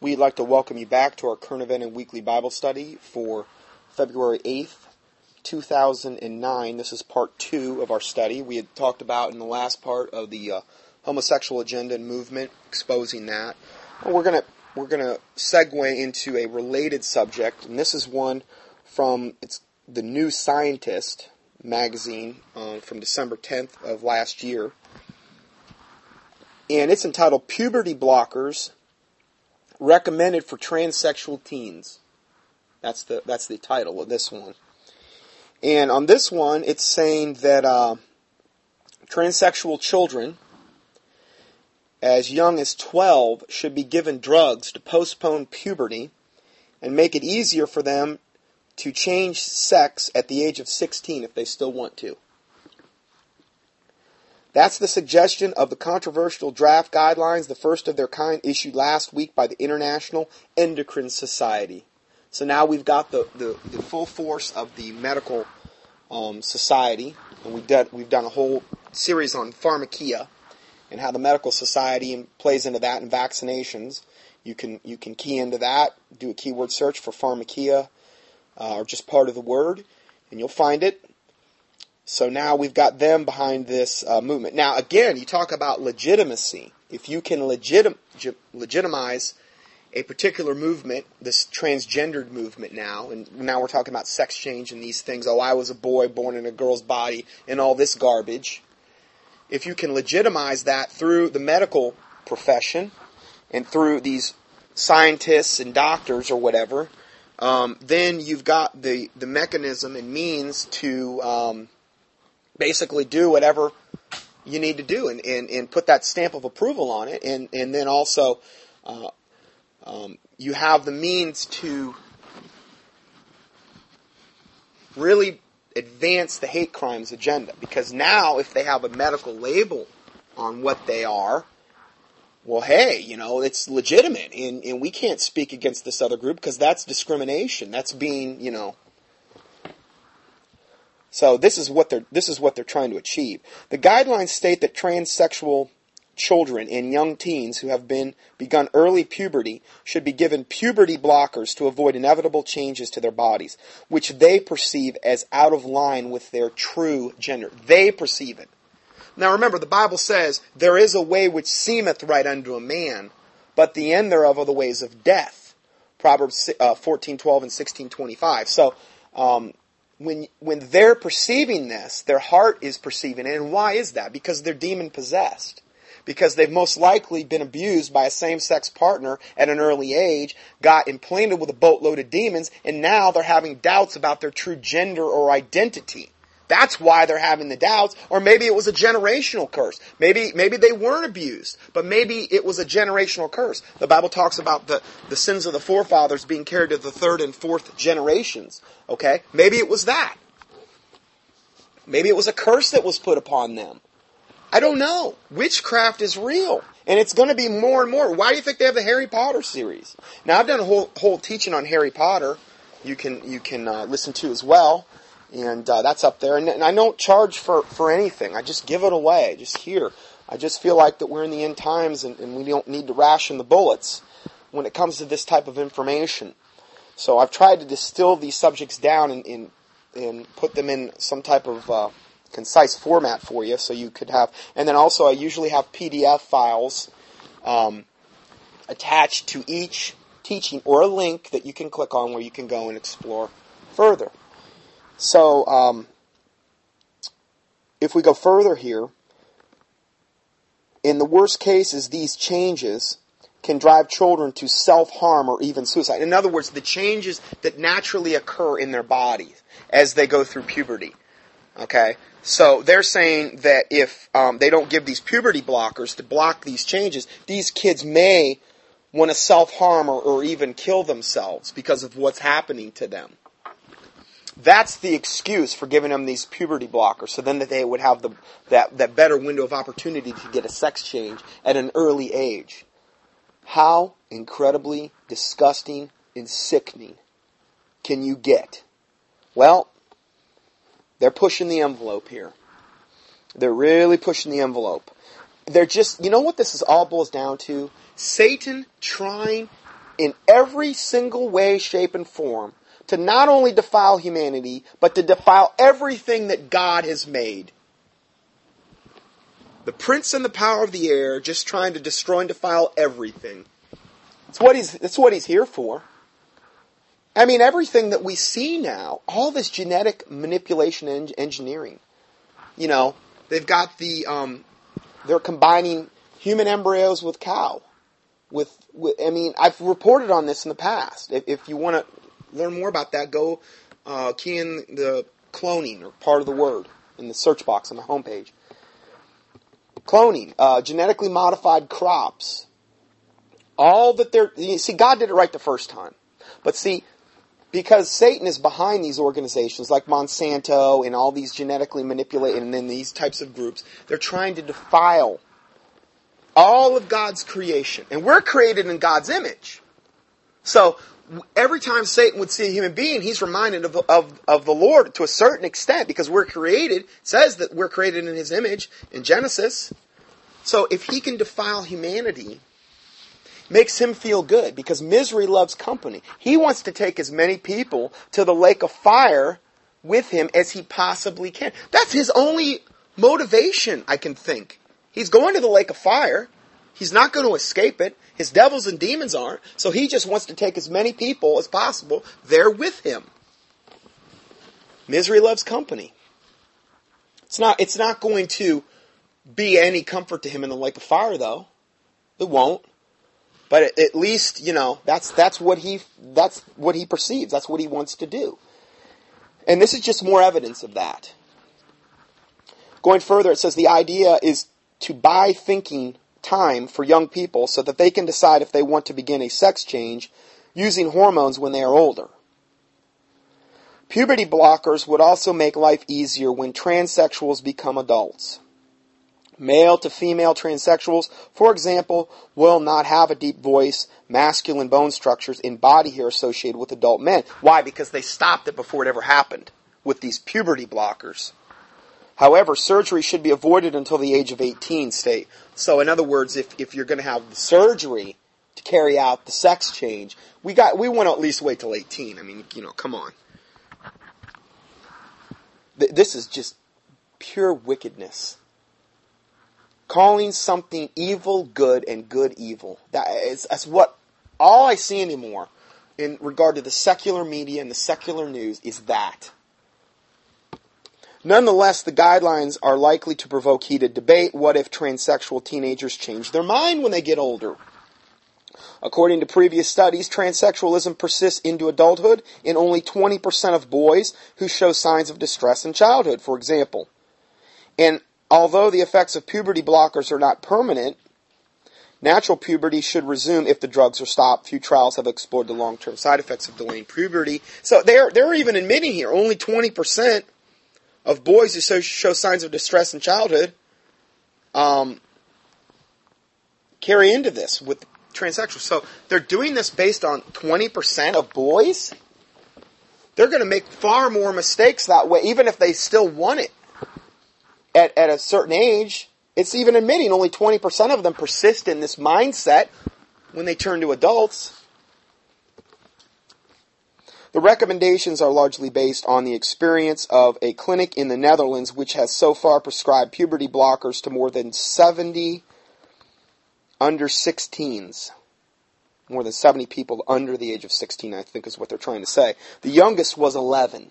We'd like to welcome you back to our current event and weekly Bible study for February 8th, 2009. This is part two of our study. We had talked about in the last part of the uh, homosexual agenda and movement, exposing that. We're going to we're to segue into a related subject, and this is one from it's the New Scientist magazine uh, from December 10th of last year and it's entitled Puberty Blockers Recommended for Transsexual Teens. That's the that's the title of this one. And on this one, it's saying that uh, transsexual children as young as 12 should be given drugs to postpone puberty and make it easier for them to change sex at the age of 16 if they still want to. That's the suggestion of the controversial draft guidelines, the first of their kind issued last week by the International Endocrine Society. So now we've got the, the, the full force of the medical um, society, and we've done, we've done a whole series on pharmakia and how the medical society plays into that and vaccinations. You can you can key into that, do a keyword search for pharmakia uh, or just part of the word, and you'll find it. So now we've got them behind this uh, movement. Now, again, you talk about legitimacy. If you can legitim- legitimize a particular movement, this transgendered movement now, and now we're talking about sex change and these things. Oh, I was a boy born in a girl's body and all this garbage. If you can legitimize that through the medical profession and through these scientists and doctors or whatever, um, then you've got the, the mechanism and means to um, basically do whatever you need to do and, and, and put that stamp of approval on it. And, and then also, uh, um, you have the means to really advance the hate crimes agenda. Because now, if they have a medical label on what they are, well, hey, you know, it's legitimate, and, and we can't speak against this other group because that's discrimination. That's being, you know, so this is what they're this is what they're trying to achieve. The guidelines state that transsexual children and young teens who have been begun early puberty should be given puberty blockers to avoid inevitable changes to their bodies, which they perceive as out of line with their true gender. They perceive it. Now remember, the Bible says, There is a way which seemeth right unto a man, but the end thereof are the ways of death. Proverbs uh, 14, 12, and 16, 25. So, um, when, when they're perceiving this, their heart is perceiving it. And why is that? Because they're demon possessed. Because they've most likely been abused by a same sex partner at an early age, got implanted with a boatload of demons, and now they're having doubts about their true gender or identity. That's why they're having the doubts. Or maybe it was a generational curse. Maybe, maybe they weren't abused, but maybe it was a generational curse. The Bible talks about the, the sins of the forefathers being carried to the third and fourth generations. Okay? Maybe it was that. Maybe it was a curse that was put upon them. I don't know. Witchcraft is real. And it's going to be more and more. Why do you think they have the Harry Potter series? Now, I've done a whole, whole teaching on Harry Potter. You can, you can uh, listen to as well and uh, that's up there. And, and, I don't charge for, for anything. I just give it away, just here. I just feel like that we're in the end times, and, and we don't need to ration the bullets when it comes to this type of information. So I've tried to distill these subjects down and, and, and put them in some type of uh, concise format for you, so you could have. And then also, I usually have PDF files um, attached to each teaching or a link that you can click on where you can go and explore further. So, um, if we go further here, in the worst cases, these changes can drive children to self harm or even suicide. In other words, the changes that naturally occur in their bodies as they go through puberty. Okay? So they're saying that if um, they don't give these puberty blockers to block these changes, these kids may want to self harm or, or even kill themselves because of what's happening to them. That's the excuse for giving them these puberty blockers, so then that they would have the, that, that better window of opportunity to get a sex change at an early age. How incredibly disgusting and sickening can you get? Well, they're pushing the envelope here. They're really pushing the envelope. They're just, you know what this is all boils down to? Satan trying in every single way, shape, and form to not only defile humanity, but to defile everything that God has made. The prince and the power of the air just trying to destroy and defile everything. That's what he's, that's what he's here for. I mean, everything that we see now, all this genetic manipulation and engineering. You know, they've got the, um, they're combining human embryos with cow. With, with, I mean, I've reported on this in the past. If, if you want to learn more about that, go uh, key in the cloning or part of the word in the search box on the homepage. Cloning, uh, genetically modified crops. All that they're, you see, God did it right the first time. But see, because Satan is behind these organizations like Monsanto and all these genetically manipulated and then these types of groups, they're trying to defile all of God's creation. And we're created in God's image. So every time Satan would see a human being, he's reminded of, of, of the Lord to a certain extent because we're created, says that we're created in his image in Genesis. So if he can defile humanity, makes him feel good because misery loves company. He wants to take as many people to the lake of fire with him as he possibly can. That's his only motivation, I can think. He's going to the lake of fire. He's not going to escape it. His devils and demons aren't. So he just wants to take as many people as possible there with him. Misery loves company. It's not, it's not going to be any comfort to him in the lake of fire though. It won't. But at least, you know, that's, that's what he, that's what he perceives. That's what he wants to do. And this is just more evidence of that. Going further, it says the idea is to buy thinking time for young people so that they can decide if they want to begin a sex change using hormones when they are older. Puberty blockers would also make life easier when transsexuals become adults. Male to female transsexuals, for example, will not have a deep voice, masculine bone structures, and body hair associated with adult men. Why? Because they stopped it before it ever happened with these puberty blockers. However, surgery should be avoided until the age of 18 state. So in other words, if, if you're going to have the surgery to carry out the sex change, we got, we want to at least wait till 18. I mean, you know, come on. This is just pure wickedness. Calling something evil good and good evil. That is, that's what all I see anymore in regard to the secular media and the secular news is that. Nonetheless, the guidelines are likely to provoke heated debate. What if transsexual teenagers change their mind when they get older? According to previous studies, transsexualism persists into adulthood in only 20% of boys who show signs of distress in childhood, for example. And although the effects of puberty blockers are not permanent, natural puberty should resume if the drugs are stopped. Few trials have explored the long-term side effects of delaying puberty. So they're, they're even admitting here only 20% of boys who show signs of distress in childhood um, carry into this with transsexuals. So they're doing this based on 20% of boys. They're going to make far more mistakes that way, even if they still want it at, at a certain age. It's even admitting only 20% of them persist in this mindset when they turn to adults. The recommendations are largely based on the experience of a clinic in the Netherlands which has so far prescribed puberty blockers to more than 70 under 16s. More than 70 people under the age of 16, I think is what they're trying to say. The youngest was 11.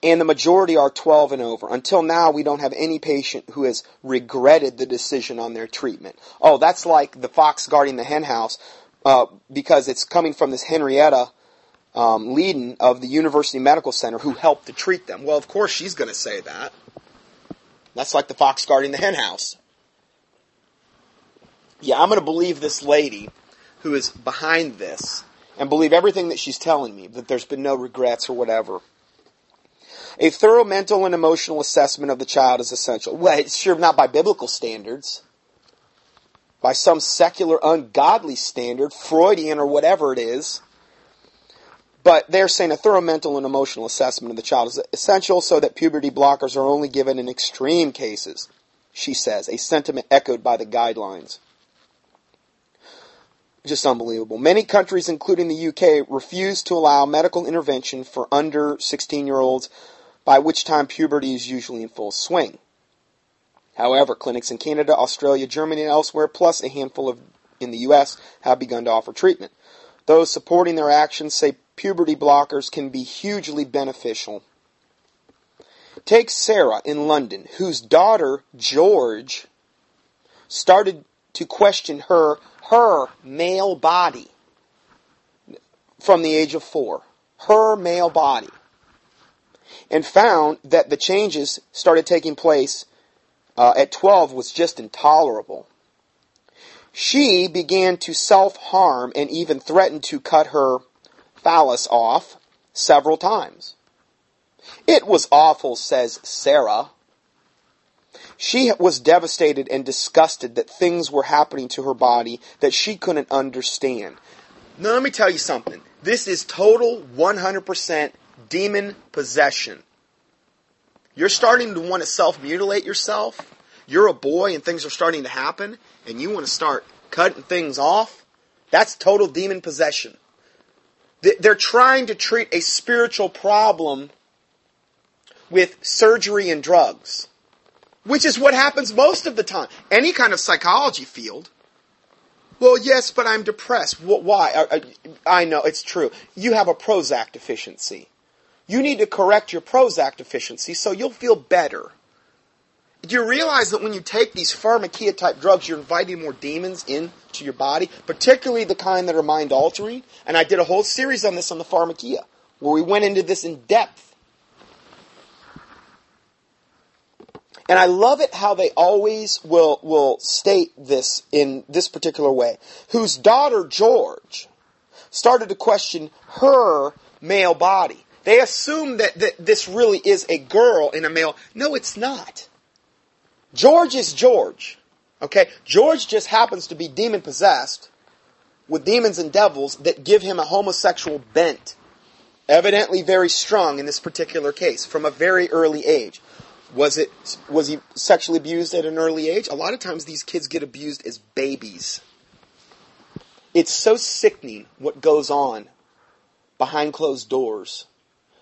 And the majority are 12 and over. Until now, we don't have any patient who has regretted the decision on their treatment. Oh, that's like the fox guarding the henhouse, uh, because it's coming from this Henrietta um, Leiden of the University Medical Center who helped to treat them. Well, of course she's going to say that. That's like the fox guarding the henhouse. Yeah, I'm going to believe this lady who is behind this and believe everything that she's telling me, that there's been no regrets or whatever. A thorough mental and emotional assessment of the child is essential. Well, it's sure, not by biblical standards. By some secular, ungodly standard, Freudian or whatever it is. But they're saying a thorough mental and emotional assessment of the child is essential so that puberty blockers are only given in extreme cases, she says, a sentiment echoed by the guidelines. just unbelievable. Many countries, including the UK, refuse to allow medical intervention for under 16 year olds, by which time puberty is usually in full swing. However, clinics in Canada, Australia, Germany, and elsewhere, plus a handful of in the US, have begun to offer treatment. Those supporting their actions say puberty blockers can be hugely beneficial. Take Sarah in London, whose daughter, George, started to question her her male body from the age of four. Her male body. And found that the changes started taking place uh, at 12 was just intolerable. She began to self harm and even threatened to cut her phallus off several times. It was awful, says Sarah. She was devastated and disgusted that things were happening to her body that she couldn't understand. Now, let me tell you something. This is total 100% demon possession. You're starting to want to self mutilate yourself. You're a boy and things are starting to happen, and you want to start cutting things off. That's total demon possession. They're trying to treat a spiritual problem with surgery and drugs which is what happens most of the time. Any kind of psychology field. Well, yes, but I'm depressed. Why? I, I, know it's true. You have a Prozac deficiency. You need to correct your Prozac deficiency so you'll feel better. Do you realize that when you take these pharmakia type drugs, you're inviting more demons into your body, particularly the kind that are mind altering? And I did a whole series on this on the pharmakia, where we went into this in depth. And I love it how they always will, will state this in this particular way. Whose daughter, George, started to question her male body. They assume that, that this really is a girl in a male. No, it's not. George is George. Okay? George just happens to be demon possessed with demons and devils that give him a homosexual bent. Evidently very strong in this particular case from a very early age. Was it was he sexually abused at an early age? A lot of times these kids get abused as babies. It's so sickening what goes on behind closed doors.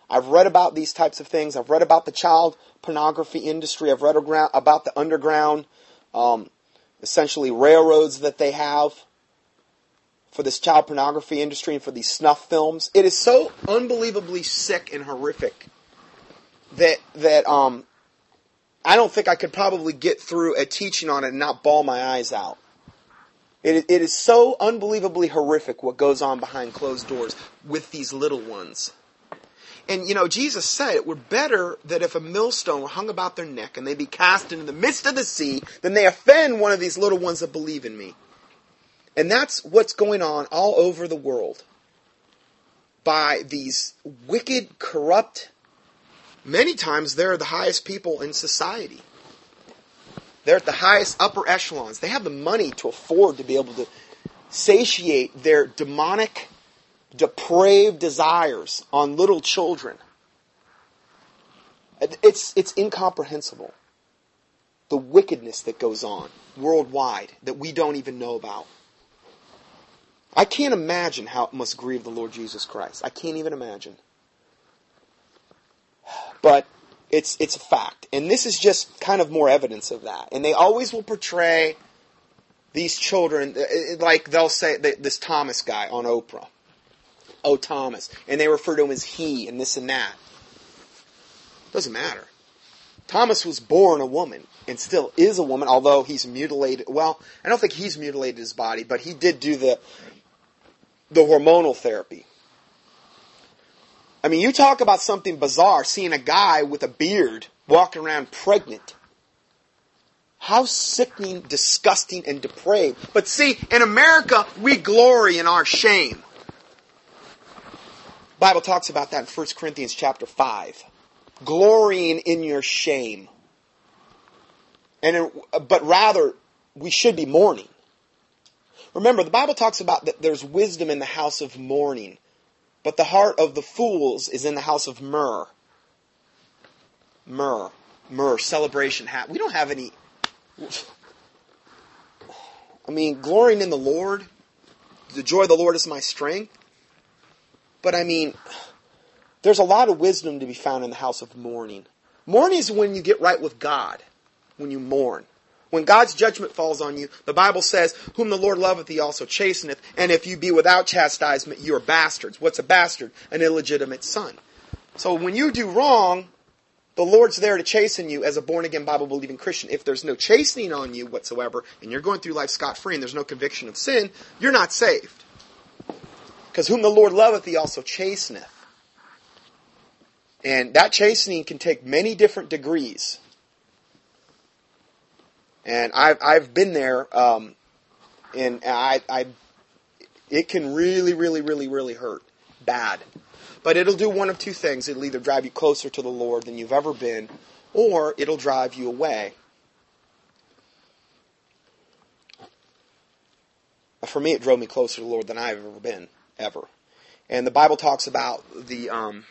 I've read about these types of things. I've read about the child pornography industry. I've read about the underground, um, essentially railroads that they have for this child pornography industry and for these snuff films. It is so unbelievably sick and horrific that that um, I don't think I could probably get through a teaching on it and not bawl my eyes out. It, it is so unbelievably horrific what goes on behind closed doors with these little ones. And you know, Jesus said it were better that if a millstone were hung about their neck and they be cast into the midst of the sea than they offend one of these little ones that believe in me. And that's what's going on all over the world by these wicked, corrupt Many times they're the highest people in society. They're at the highest upper echelons. They have the money to afford to be able to satiate their demonic, depraved desires on little children. It's, it's incomprehensible. The wickedness that goes on worldwide that we don't even know about. I can't imagine how it must grieve the Lord Jesus Christ. I can't even imagine but it's it's a fact, and this is just kind of more evidence of that. And they always will portray these children uh, uh, like they'll say this Thomas guy on Oprah, oh Thomas, and they refer to him as he and this and that. Doesn't matter. Thomas was born a woman and still is a woman, although he's mutilated. Well, I don't think he's mutilated his body, but he did do the the hormonal therapy. I mean, you talk about something bizarre, seeing a guy with a beard walking around pregnant. How sickening, disgusting, and depraved. But see, in America, we glory in our shame. Bible talks about that in 1 Corinthians chapter 5. Glorying in your shame. And but rather, we should be mourning. Remember, the Bible talks about that there's wisdom in the house of mourning. But the heart of the fools is in the house of myrrh. Myrrh. Myrrh. Celebration hat. We don't have any. I mean, glorying in the Lord. the joy of the Lord is my strength. But I mean, there's a lot of wisdom to be found in the house of mourning. Mourning is when you get right with God, when you mourn. When God's judgment falls on you, the Bible says, Whom the Lord loveth, he also chasteneth. And if you be without chastisement, you are bastards. What's a bastard? An illegitimate son. So when you do wrong, the Lord's there to chasten you as a born again Bible believing Christian. If there's no chastening on you whatsoever, and you're going through life scot free and there's no conviction of sin, you're not saved. Because whom the Lord loveth, he also chasteneth. And that chastening can take many different degrees. And I've, I've been there, um, and I, I, it can really, really, really, really hurt. Bad. But it'll do one of two things. It'll either drive you closer to the Lord than you've ever been, or it'll drive you away. For me, it drove me closer to the Lord than I've ever been, ever. And the Bible talks about the um,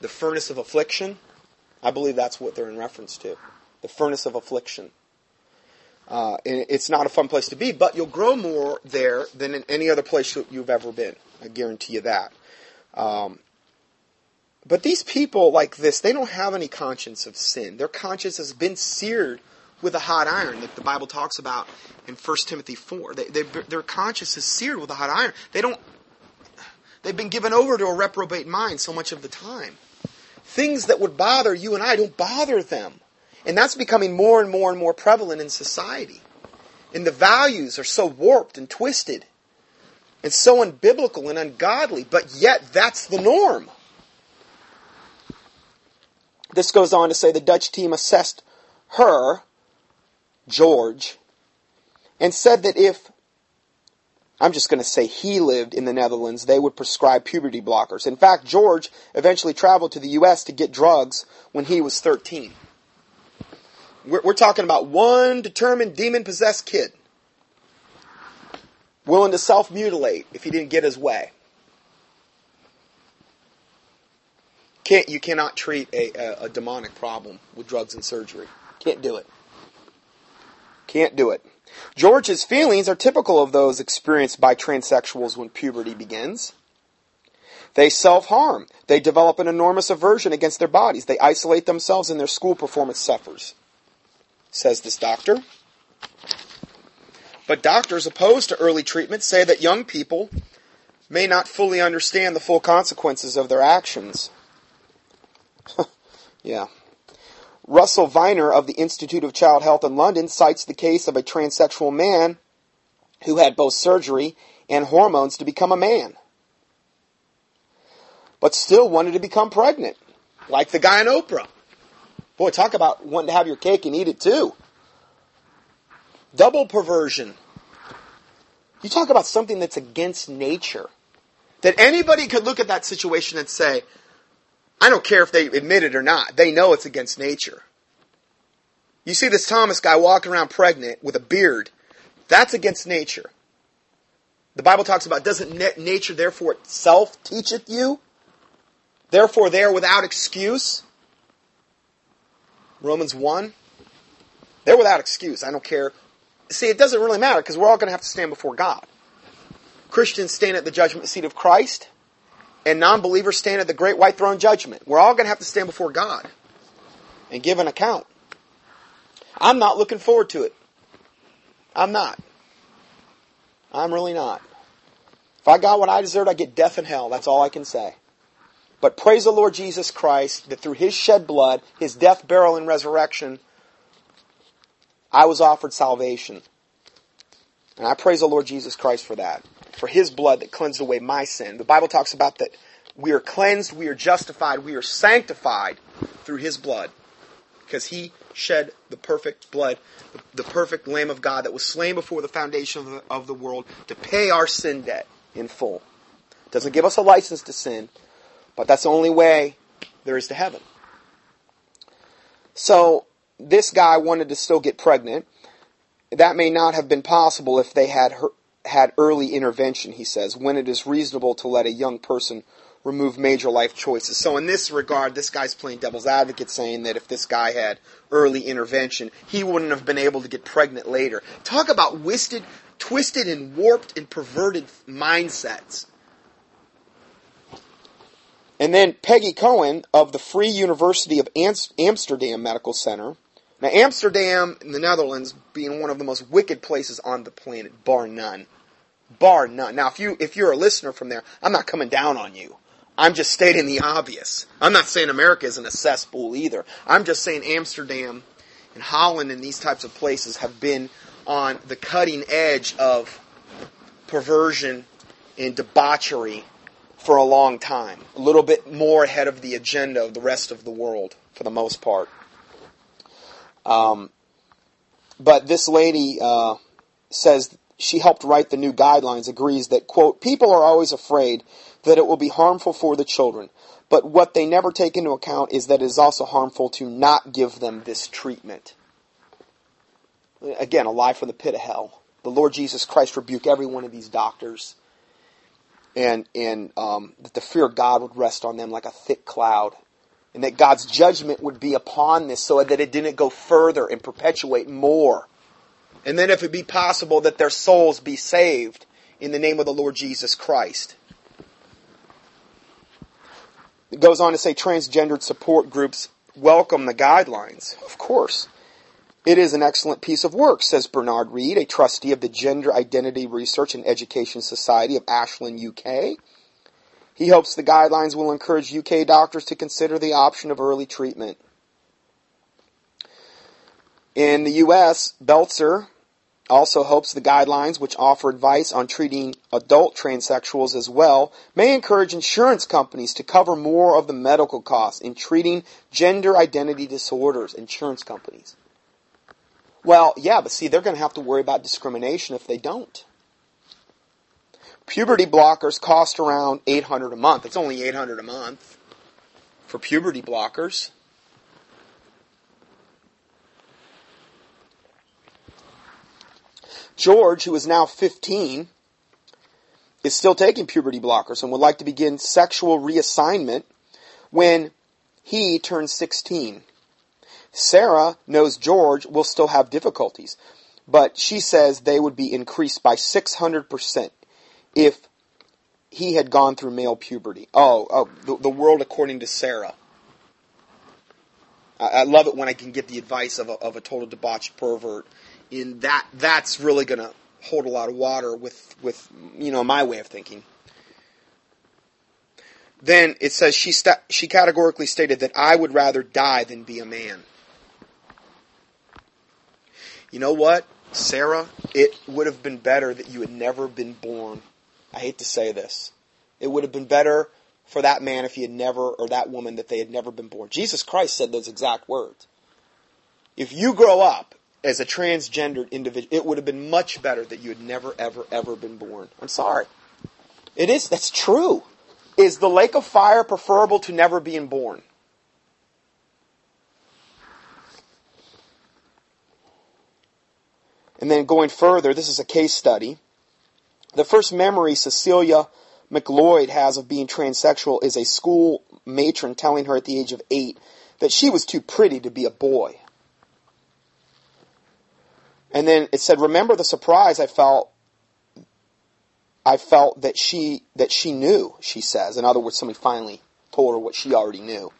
the furnace of affliction. I believe that's what they're in reference to. The furnace of affliction. Uh, it's not a fun place to be, but you'll grow more there than in any other place you've ever been. I guarantee you that. Um, but these people like this, they don't have any conscience of sin. Their conscience has been seared with a hot iron that the Bible talks about in 1 Timothy 4. They, they, their conscience is seared with a hot iron. They don't, they've been given over to a reprobate mind so much of the time. Things that would bother you and I don't bother them. And that's becoming more and more and more prevalent in society. And the values are so warped and twisted and so unbiblical and ungodly, but yet that's the norm. This goes on to say the Dutch team assessed her, George, and said that if, I'm just going to say he lived in the Netherlands, they would prescribe puberty blockers. In fact, George eventually traveled to the U.S. to get drugs when he was 13. We're, we're talking about one determined demon possessed kid willing to self mutilate if he didn't get his way. Can't, you cannot treat a, a, a demonic problem with drugs and surgery. Can't do it. Can't do it. George's feelings are typical of those experienced by transsexuals when puberty begins. They self harm. They develop an enormous aversion against their bodies. They isolate themselves and their school performance suffers says this doctor. But doctors opposed to early treatment say that young people may not fully understand the full consequences of their actions. yeah. Russell Viner of the Institute of Child Health in London cites the case of a transsexual man who had both surgery and hormones to become a man, but still wanted to become pregnant, like the guy on Oprah. Boy, talk about wanting to have your cake and eat it too. Double perversion. You talk about something that's against nature. That anybody could look at that situation and say, I don't care if they admit it or not, they know it's against nature. You see this Thomas guy walking around pregnant with a beard. That's against nature. The Bible talks about, doesn't nature therefore itself teacheth you? Therefore they are without excuse? Romans 1. They're without excuse. I don't care. See, it doesn't really matter because we're all going to have to stand before God. Christians stand at the judgment seat of Christ, and non believers stand at the great white throne judgment. We're all going to have to stand before God and give an account. I'm not looking forward to it. I'm not. I'm really not. If I got what I deserved, I get death and hell. That's all I can say. But praise the Lord Jesus Christ that through his shed blood, his death, burial, and resurrection, I was offered salvation. And I praise the Lord Jesus Christ for that. For his blood that cleansed away my sin. The Bible talks about that we are cleansed, we are justified, we are sanctified through his blood. Because he shed the perfect blood, the, perfect Lamb of God that was slain before the foundation of the, of the world to pay our sin debt in full. Doesn't give us a license to sin, but that's the only way there is to heaven. So, this guy wanted to still get pregnant. That may not have been possible if they had her, had early intervention, he says, when it is reasonable to let a young person remove major life choices. So in this regard, this guy's playing devil's advocate saying that if this guy had early intervention, he wouldn't have been able to get pregnant later. Talk about twisted, twisted and warped and perverted mindsets. And then Peggy Cohen of the Free University of Amsterdam Medical Center. Now, Amsterdam in the Netherlands being one of the most wicked places on the planet, bar none. Bar none. Now, if you if you're a listener from there, I'm not coming down on you. I'm just stating the obvious. I'm not saying America isn't a cesspool either. I'm just saying Amsterdam and Holland and these types of places have been on the cutting edge of perversion and debauchery for a long time. A little bit more ahead of the agenda of the rest of the world, for the most part. Um, but this lady uh, says she helped write the new guidelines, agrees that, quote, people are always afraid that it will be harmful for the children. But what they never take into account is that it is also harmful to not give them this treatment. Again, a lie from the pit of hell. The Lord Jesus Christ rebuked every one of these doctors and and um, that the fear of God would rest on them like a thick cloud, and that God's judgment would be upon this, so that it didn't go further and perpetuate more. And then, if it be possible, that their souls be saved in the name of the Lord Jesus Christ. It goes on to say transgendered support groups welcome the guidelines. Of course. It is an excellent piece of work, says Bernard Reed, a trustee of the Gender Identity Research and Education Society of Ashland, UK. He hopes the guidelines will encourage UK doctors to consider the option of early treatment. In the US, Belzer also hopes the guidelines, which offer advice on treating adult transsexuals as well, may encourage insurance companies to cover more of the medical costs in treating gender identity disorders. Insurance companies. Well, yeah, but see, they're going to have to worry about discrimination if they don't. Puberty blockers cost around 800 a month. It's only 800 a month for puberty blockers. George, who is now 15, is still taking puberty blockers and would like to begin sexual reassignment when he turns 16. Sarah knows George will still have difficulties, but she says they would be increased by 600% if he had gone through male puberty. Oh, oh the, the world according to Sarah. I, I, love it when I can get the advice of a, of a total debauched pervert. In that, that's really going to hold a lot of water with, with, you know, my way of thinking. Then it says she, sta- she categorically stated that I would rather die than be a man. You know what, Sarah? It would have been better that you had never been born. I hate to say this. It would have been better for that man if he had never, or that woman, that they had never been born. Jesus Christ said those exact words. If you grow up as a transgendered individual, it would have been much better that you had never, ever, ever been born. I'm sorry. It is, that's true. Is the lake of fire preferable to never being born? And then going further, this is a case study. The first memory Cecilia McLeod has of being transsexual is a school matron telling her at the age of eight that she was too pretty to be a boy. And then it said, remember the surprise I felt I felt that she that she knew, she says. In other words, somebody finally told her what she already knew.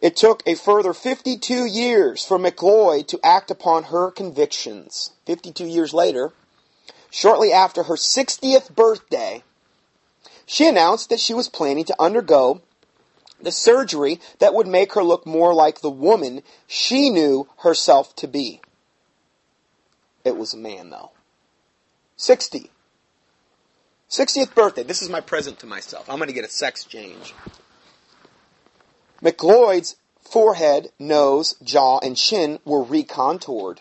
It took a further 52 years for McLeod to act upon her convictions. 52 years later, shortly after her 60th birthday, she announced that she was planning to undergo the surgery that would make her look more like the woman she knew herself to be. It was a man, though. 60. 60th birthday. This is my present to myself. I'm going to get a sex change. McLeod's forehead, nose, jaw, and chin were recontoured.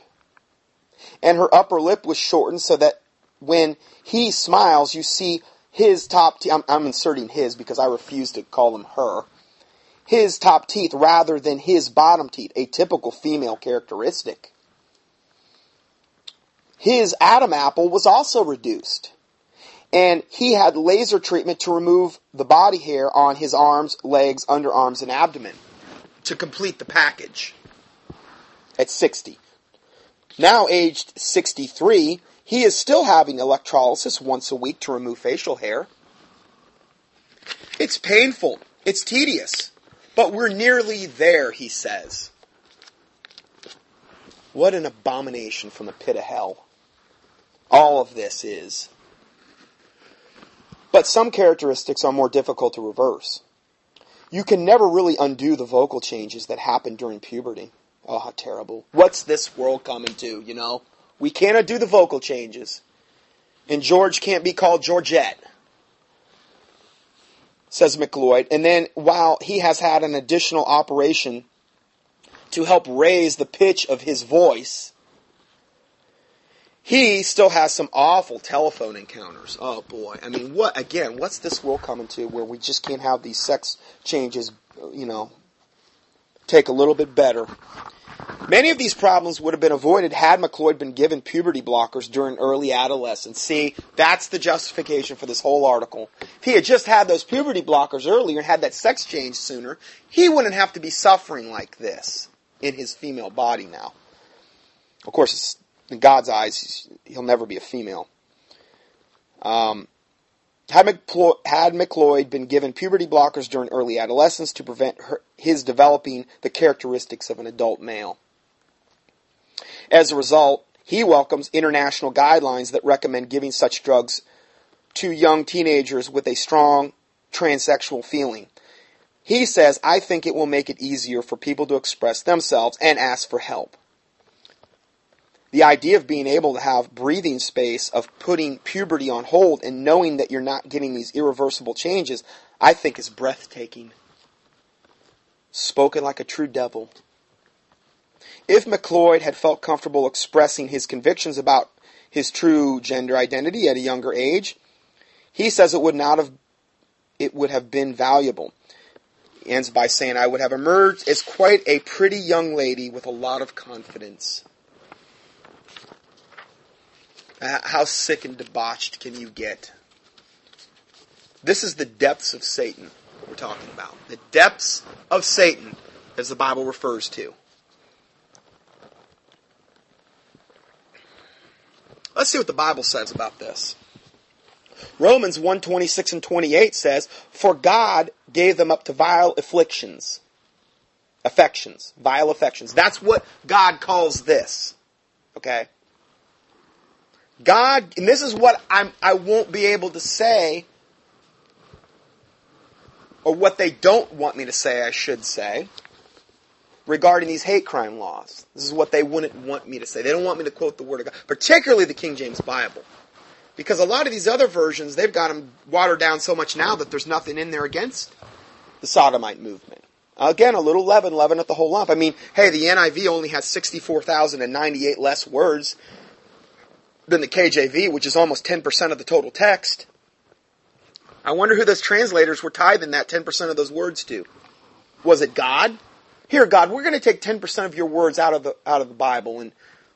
And her upper lip was shortened so that when he smiles, you see his top teeth. I'm, I'm inserting his because I refuse to call him her. His top teeth rather than his bottom teeth, a typical female characteristic. His Adam apple was also reduced and he had laser treatment to remove the body hair on his arms, legs, underarms, and abdomen to complete the package at 60. Now aged 63, He is still having electrolysis once a week to remove facial hair. It's painful. It's tedious. But we're nearly there, he says. What an abomination from the pit of hell. All of this is. But some characteristics are more difficult to reverse. You can never really undo the vocal changes that happen during puberty. Oh, how terrible. What's this world coming to, you know? We can't undo the vocal changes. And George can't be called Georgette, says McLeod. And then while he has had an additional operation to help raise the pitch of his voice, he still has some awful telephone encounters. Oh boy. I mean, what, again, what's this world coming to where we just can't have these sex changes, you know, take a little bit better? Many of these problems would have been avoided had McLeod been given puberty blockers during early adolescence. See, that's the justification for this whole article. If he had just had those puberty blockers earlier and had that sex change sooner, he wouldn't have to be suffering like this in his female body now. Of course, in God's eyes, he'll never be a female. Um, had, McPlo- had McLeod been given puberty blockers during early adolescence to prevent her, his developing the characteristics of an adult male. As a result, he welcomes international guidelines that recommend giving such drugs to young teenagers with a strong transsexual feeling. He says, I think it will make it easier for people to express themselves and ask for help the idea of being able to have breathing space, of putting puberty on hold and knowing that you're not getting these irreversible changes, I think is breathtaking. Spoken like a true devil. If McLeod had felt comfortable expressing his convictions about his true gender identity at a younger age, he says it would not have it would have been valuable. Ends by saying, I would have emerged as quite a pretty young lady with a lot of confidence. How sick and debauched can you get? This is the depths of Satan we're talking about. The depths of Satan, as the Bible refers to. Let's see what the Bible says about this. Romans 1 26 and 28 says, For God gave them up to vile afflictions. Affections. Vile affections. That's what God calls this. Okay? God, and this is what I'm, I won't be able to say, or what they don't want me to say, I should say, regarding these hate crime laws. This is what they wouldn't want me to say. They don't want me to quote the Word of God, particularly the King James Bible. Because a lot of these other versions, they've got them watered down so much now that there's nothing in there against the sodomite movement. Again, a little leaven, leaven at the whole lump. I mean, hey, the NIV only has 64,098 less words than the KJV, which is almost 10% of the total text. I wonder who those translators were tithing that 10% of those words to. Was it God? Here, God, we're going to take 10% of your words out of the, out of the Bible and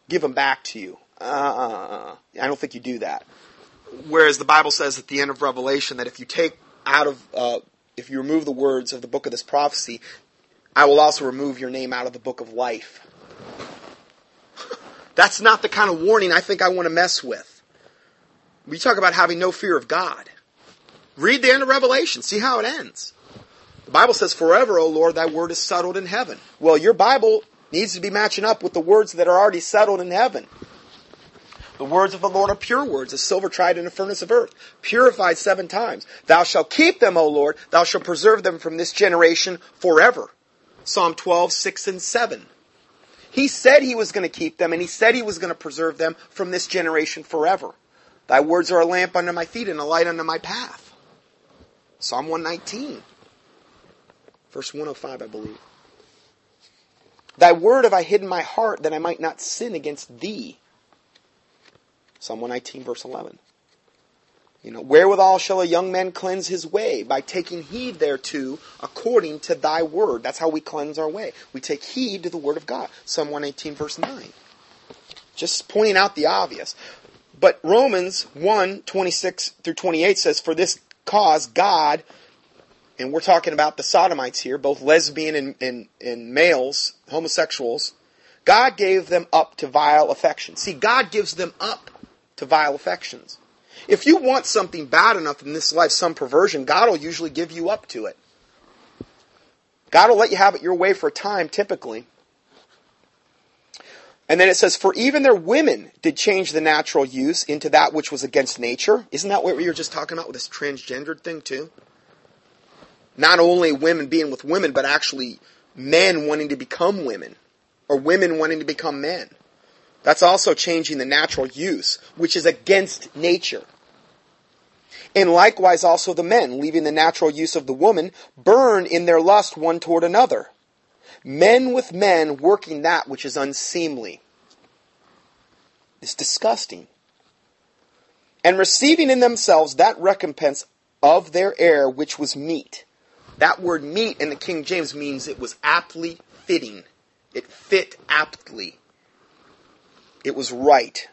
give them back to you. Uh, I don't think you do that. Whereas the Bible says at the end of Revelation that if you take out of, uh, if you remove the words of the book of this prophecy, I will also remove your name out of the book of life. That's not the kind of warning I think I want to mess with. We talk about having no fear of God. Read the end of Revelation. See how it ends. The Bible says, Forever, O Lord, thy word is settled in heaven. Well, your Bible needs to be matching up with the words that are already settled in heaven. The words of the Lord are pure words, as silver tried in a furnace of earth, purified seven times. Thou shalt keep them, O Lord. Thou shalt preserve them from this generation forever. Psalm 12, 6 and 7. He said he was going to keep them and he said he was going to preserve them from this generation forever. Thy words are a lamp unto my feet and a light unto my path. Psalm 119. Verse 105, I believe. Thy word have I hidden my heart that I might not sin against thee. Psalm 119, verse 11. You know, wherewithal shall a young man cleanse his way? By taking heed thereto according to thy word. That's how we cleanse our way. We take heed to the word of God. Psalm 118 verse 9. Just pointing out the obvious. But Romans 1, 26 through 28 says, For this cause God, and we're talking about the sodomites here, both lesbian and, and, and males, homosexuals, God gave them up to vile affections. See, God gives them up to vile affections. If you want something bad enough in this life, some perversion, God will usually give you up to it. God will let you have it your way for a time, typically. And then it says, For even their women did change the natural use into that which was against nature. Isn't that what we were just talking about with this transgendered thing, too? Not only women being with women, but actually men wanting to become women, or women wanting to become men. That's also changing the natural use, which is against nature. And likewise also the men, leaving the natural use of the woman, burn in their lust one toward another. Men with men working that which is unseemly. It's disgusting. And receiving in themselves that recompense of their error which was meet. That word meet in the King James means it was aptly fitting. It fit aptly. It was right.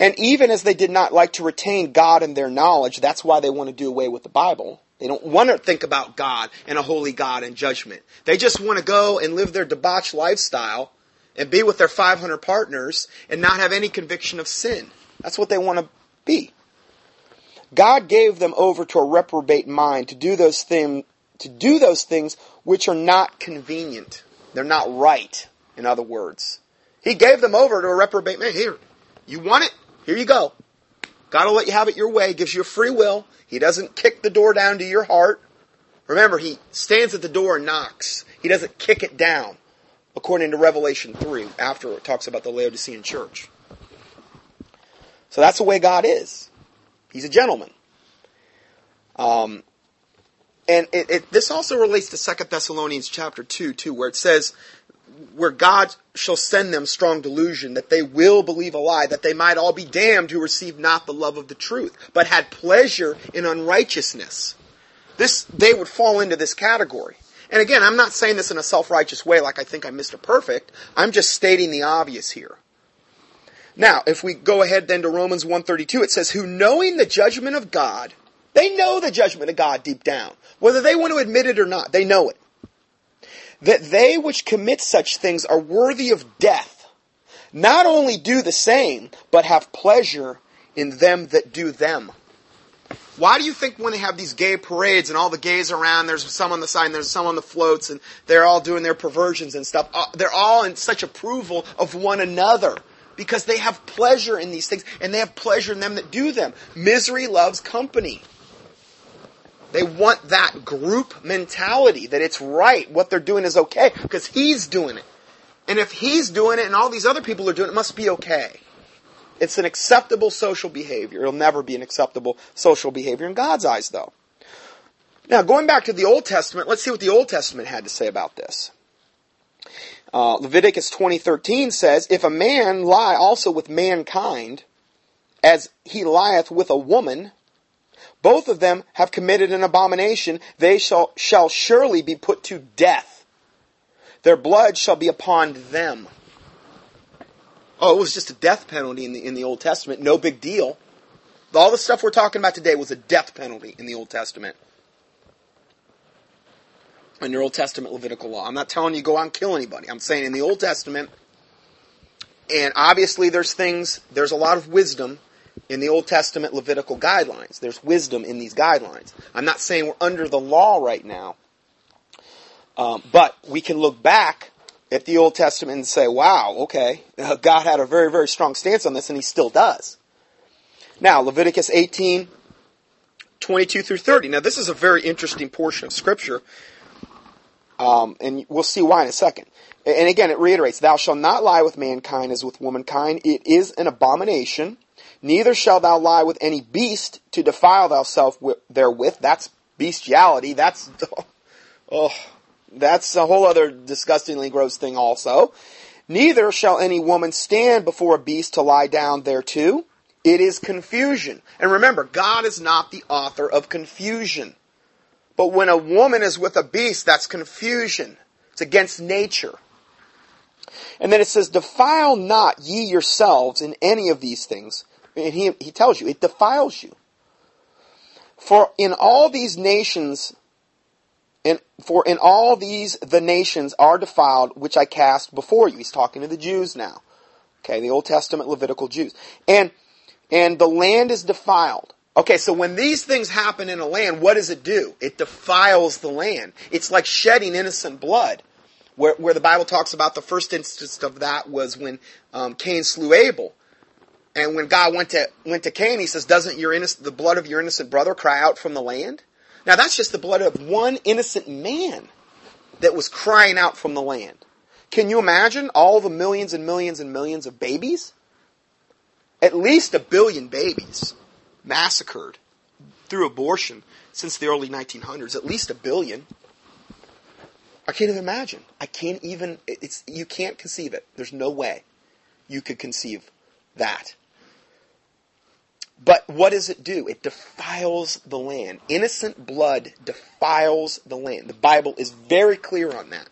And even as they did not like to retain God in their knowledge, that's why they want to do away with the Bible. They don't want to think about God and a holy God and judgment. They just want to go and live their debauched lifestyle and be with their 500 partners and not have any conviction of sin. That's what they want to be. God gave them over to a reprobate mind to do those things to do those things which are not convenient. They're not right, in other words. He gave them over to a reprobate man. Here, you want it? Here you go. God will let you have it your way, gives you a free will. He doesn't kick the door down to your heart. Remember, he stands at the door and knocks. He doesn't kick it down, according to Revelation 3, after it talks about the Laodicean church. So that's the way God is. He's a gentleman. Um, and it, it, this also relates to Second Thessalonians chapter 2, too, where it says, where God shall send them strong delusion that they will believe a lie, that they might all be damned who received not the love of the truth, but had pleasure in unrighteousness. This, they would fall into this category. And again, I'm not saying this in a self-righteous way like I think I'm Mr. Perfect. I'm just stating the obvious here. Now, if we go ahead then to Romans 132, it says, who knowing the judgment of God, they know the judgment of God deep down. Whether they want to admit it or not, they know it that they which commit such things are worthy of death, not only do the same, but have pleasure in them that do them. Why do you think when they have these gay parades and all the gays around, there's some on the side and there's some on the floats and they're all doing their perversions and stuff, uh, they're all in such approval of one another because they have pleasure in these things and they have pleasure in them that do them. Misery loves company. They want that group mentality that it's right, what they're doing is okay, because he's doing it. And if he's doing it and all these other people are doing it, it must be okay. It's an acceptable social behavior. It'll never be an acceptable social behavior in God's eyes, though. Now, going back to the Old Testament, let's see what the Old Testament had to say about this. Uh, Leviticus 20:13 says, "If a man lie also with mankind, as he lieth with a woman, both of them have committed an abomination. They shall, shall surely be put to death. Their blood shall be upon them. Oh, it was just a death penalty in the, in the Old Testament. No big deal. All the stuff we're talking about today was a death penalty in the Old Testament. In your Old Testament Levitical law. I'm not telling you go out and kill anybody. I'm saying in the Old Testament, and obviously there's things, there's a lot of wisdom in the Old Testament Levitical guidelines. There's wisdom in these guidelines. I'm not saying we're under the law right now, um, but we can look back at the Old Testament and say, wow, okay, God had a very, very strong stance on this, and he still does. Now, Leviticus 18, 22 through 30. Now, this is a very interesting portion of Scripture, um, and we'll see why in a second. And again, it reiterates, Thou shalt not lie with mankind as with womankind. It is an abomination. Neither shalt thou lie with any beast to defile thyself therewith. That's bestiality. That's, oh, that's a whole other disgustingly gross thing also. Neither shall any woman stand before a beast to lie down thereto. It is confusion. And remember, God is not the author of confusion. But when a woman is with a beast, that's confusion. It's against nature. And then it says, Defile not ye yourselves in any of these things, and he, he tells you, it defiles you. For in all these nations, and for in all these the nations are defiled which I cast before you. He's talking to the Jews now. Okay, the Old Testament Levitical Jews. And, and the land is defiled. Okay, so when these things happen in a land, what does it do? It defiles the land. It's like shedding innocent blood. Where, where the Bible talks about the first instance of that was when um, Cain slew Abel. And when God went to, went to Cain, he says, doesn't your innocent, the blood of your innocent brother cry out from the land? Now that's just the blood of one innocent man that was crying out from the land. Can you imagine all the millions and millions and millions of babies? At least a billion babies massacred through abortion since the early 1900s. At least a billion. I can't even imagine. I can't even, it's, you can't conceive it. There's no way you could conceive that. But what does it do? It defiles the land. Innocent blood defiles the land. The Bible is very clear on that.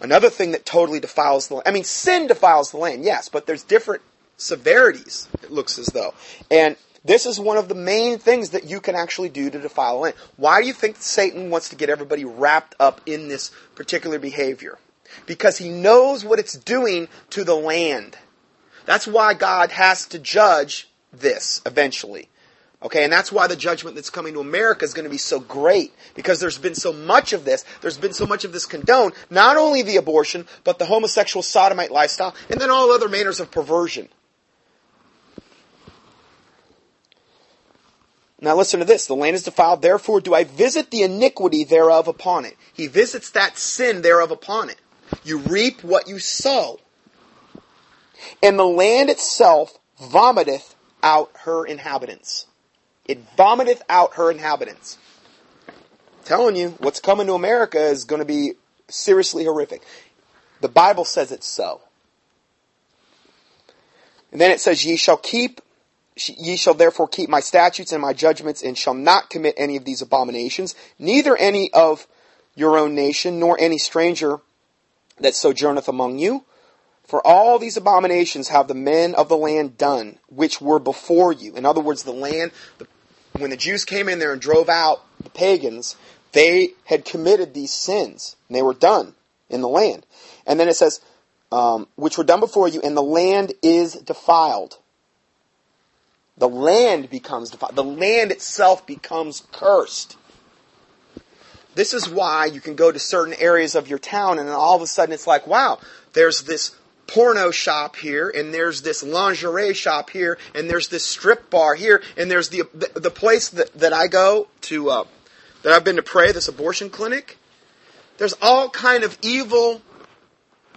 Another thing that totally defiles the land. I mean, sin defiles the land, yes, but there's different severities, it looks as though. And this is one of the main things that you can actually do to defile the land. Why do you think Satan wants to get everybody wrapped up in this particular behavior? Because he knows what it's doing to the land. That's why God has to judge this eventually. Okay, and that's why the judgment that's coming to America is going to be so great because there's been so much of this. There's been so much of this condoned, not only the abortion, but the homosexual sodomite lifestyle, and then all other manners of perversion. Now listen to this. The land is defiled, therefore do I visit the iniquity thereof upon it. He visits that sin thereof upon it. You reap what you sow. And the land itself vomiteth out her inhabitants. It vomiteth out her inhabitants. I'm telling you, what's coming to America is going to be seriously horrific. The Bible says it's so. And then it says, Ye shall keep, ye shall therefore keep my statutes and my judgments, and shall not commit any of these abominations, neither any of your own nation, nor any stranger that sojourneth among you, for all these abominations have the men of the land done, which were before you. In other words, the land, the, when the Jews came in there and drove out the pagans, they had committed these sins, and they were done in the land. And then it says, um, which were done before you, and the land is defiled. The land becomes defiled. The land itself becomes cursed. This is why you can go to certain areas of your town and all of a sudden it's like, wow, there's this porno shop here, and there's this lingerie shop here, and there's this strip bar here, and there's the the, the place that, that I go to uh, that I've been to pray, this abortion clinic. There's all kind of evil.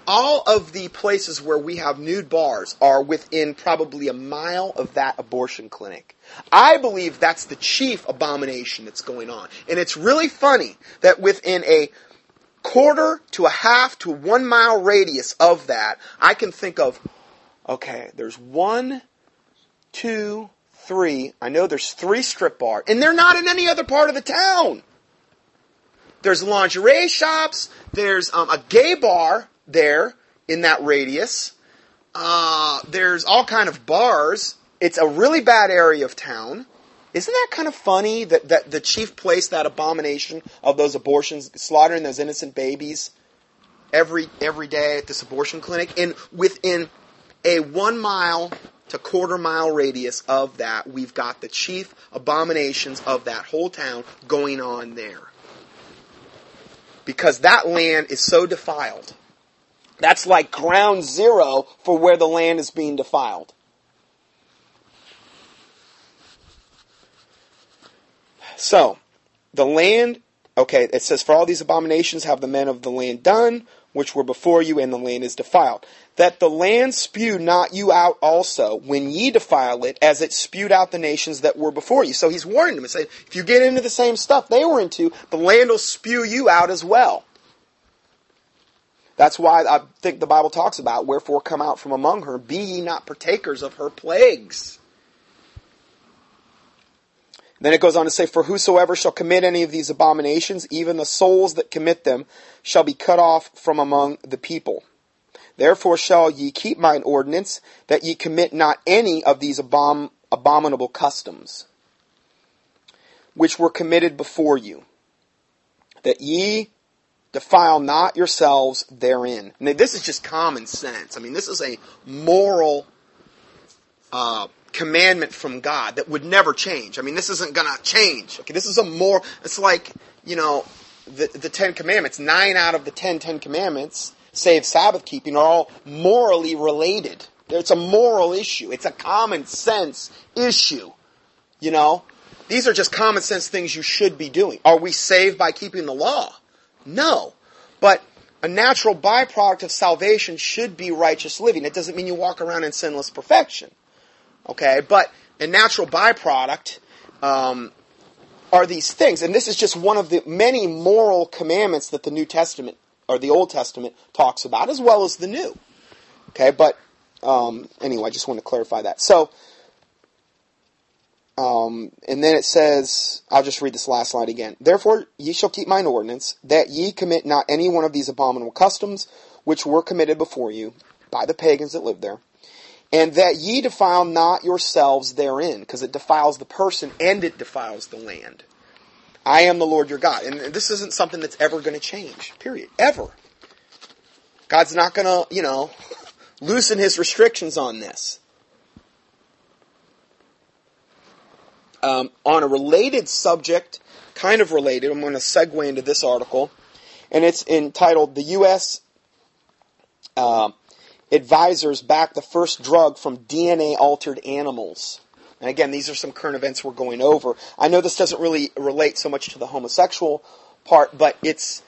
All of the places where we have nude bars are within probably a mile of that abortion clinic. I believe that's the chief abomination that's going on. And it's really funny that within a quarter to a half to one mile radius of that, I can think of, okay, there's one, two, three. I know there's three strip bars, and they're not in any other part of the town. There's lingerie shops. There's um, a gay bar there in that radius. Uh, there's all kind of bars. It's a really bad area of town. Isn't that kind of funny that, that the chief place that abomination of those abortions, slaughtering those innocent babies every every day at this abortion clinic, and within a one mile to quarter mile radius of that, we've got the chief abominations of that whole town going on there. Because that land is so defiled. That's like ground zero for where the land is being defiled. So, the land, okay, it says, For all these abominations have the men of the land done, which were before you, and the land is defiled. That the land spew not you out also, when ye defile it, as it spewed out the nations that were before you. So he's warning them and saying, if you get into the same stuff they were into, the land will spew you out as well. That's why I think the Bible talks about, wherefore come out from among her, be ye not partakers of her plagues. Then it goes on to say, For whosoever shall commit any of these abominations, even the souls that commit them, shall be cut off from among the people. Therefore shall ye keep mine ordinance, that ye commit not any of these abom- abominable customs, which were committed before you, that ye Defile not yourselves therein. Now, this is just common sense. I mean, this is a moral uh, commandment from God that would never change. I mean, this isn't going to change. Okay, this is a more. It's like you know, the the Ten Commandments. Nine out of the ten Ten Commandments, save Sabbath keeping, are all morally related. It's a moral issue. It's a common sense issue. You know, these are just common sense things you should be doing. Are we saved by keeping the law? No. But a natural byproduct of salvation should be righteous living. It doesn't mean you walk around in sinless perfection. Okay? But a natural byproduct um, are these things. And this is just one of the many moral commandments that the New Testament or the Old Testament talks about, as well as the New. Okay? But um, anyway, I just want to clarify that. So, um, and then it says, I'll just read this last line again. Therefore, ye shall keep mine ordinance, that ye commit not any one of these abominable customs, which were committed before you by the pagans that lived there, and that ye defile not yourselves therein, because it defiles the person and it defiles the land. I am the Lord your God. And this isn't something that's ever going to change, period. Ever. God's not going to, you know, loosen his restrictions on this. Um, on a related subject, kind of related, I'm going to segue into this article, and it's entitled "The U.S. Uh, Advisors Back the First Drug from DNA Altered Animals." And again, these are some current events we're going over. I know this doesn't really relate so much to the homosexual part, but it's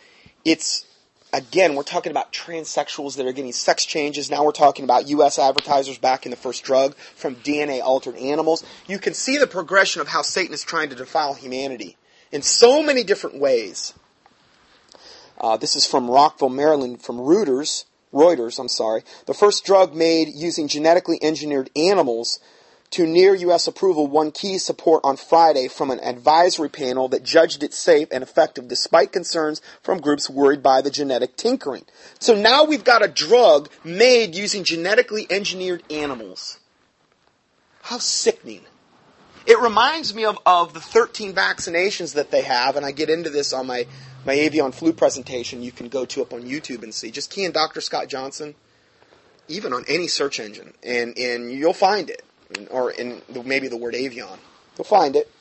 it's again, we're talking about transsexuals that are getting sex changes. Now we're talking about U.S. advertisers backing the first drug from DNA altered animals. You can see the progression of how Satan is trying to defile humanity in so many different ways. Uh, this is from Rockville, Maryland, from Reuters. Reuters, I'm sorry. The first drug made using genetically engineered animals to near U.S. approval won key support on Friday from an advisory panel that judged it safe and effective despite concerns from groups worried by the genetic tinkering. So now we've got a drug made using genetically engineered animals. How sickening. It reminds me of, of the 13 vaccinations that they have, and I get into this on my, my avian flu presentation you can go to up on YouTube and see. Just key in Dr. Scott Johnson, even on any search engine, and, and you'll find it or in the, maybe the word avian. You'll find it.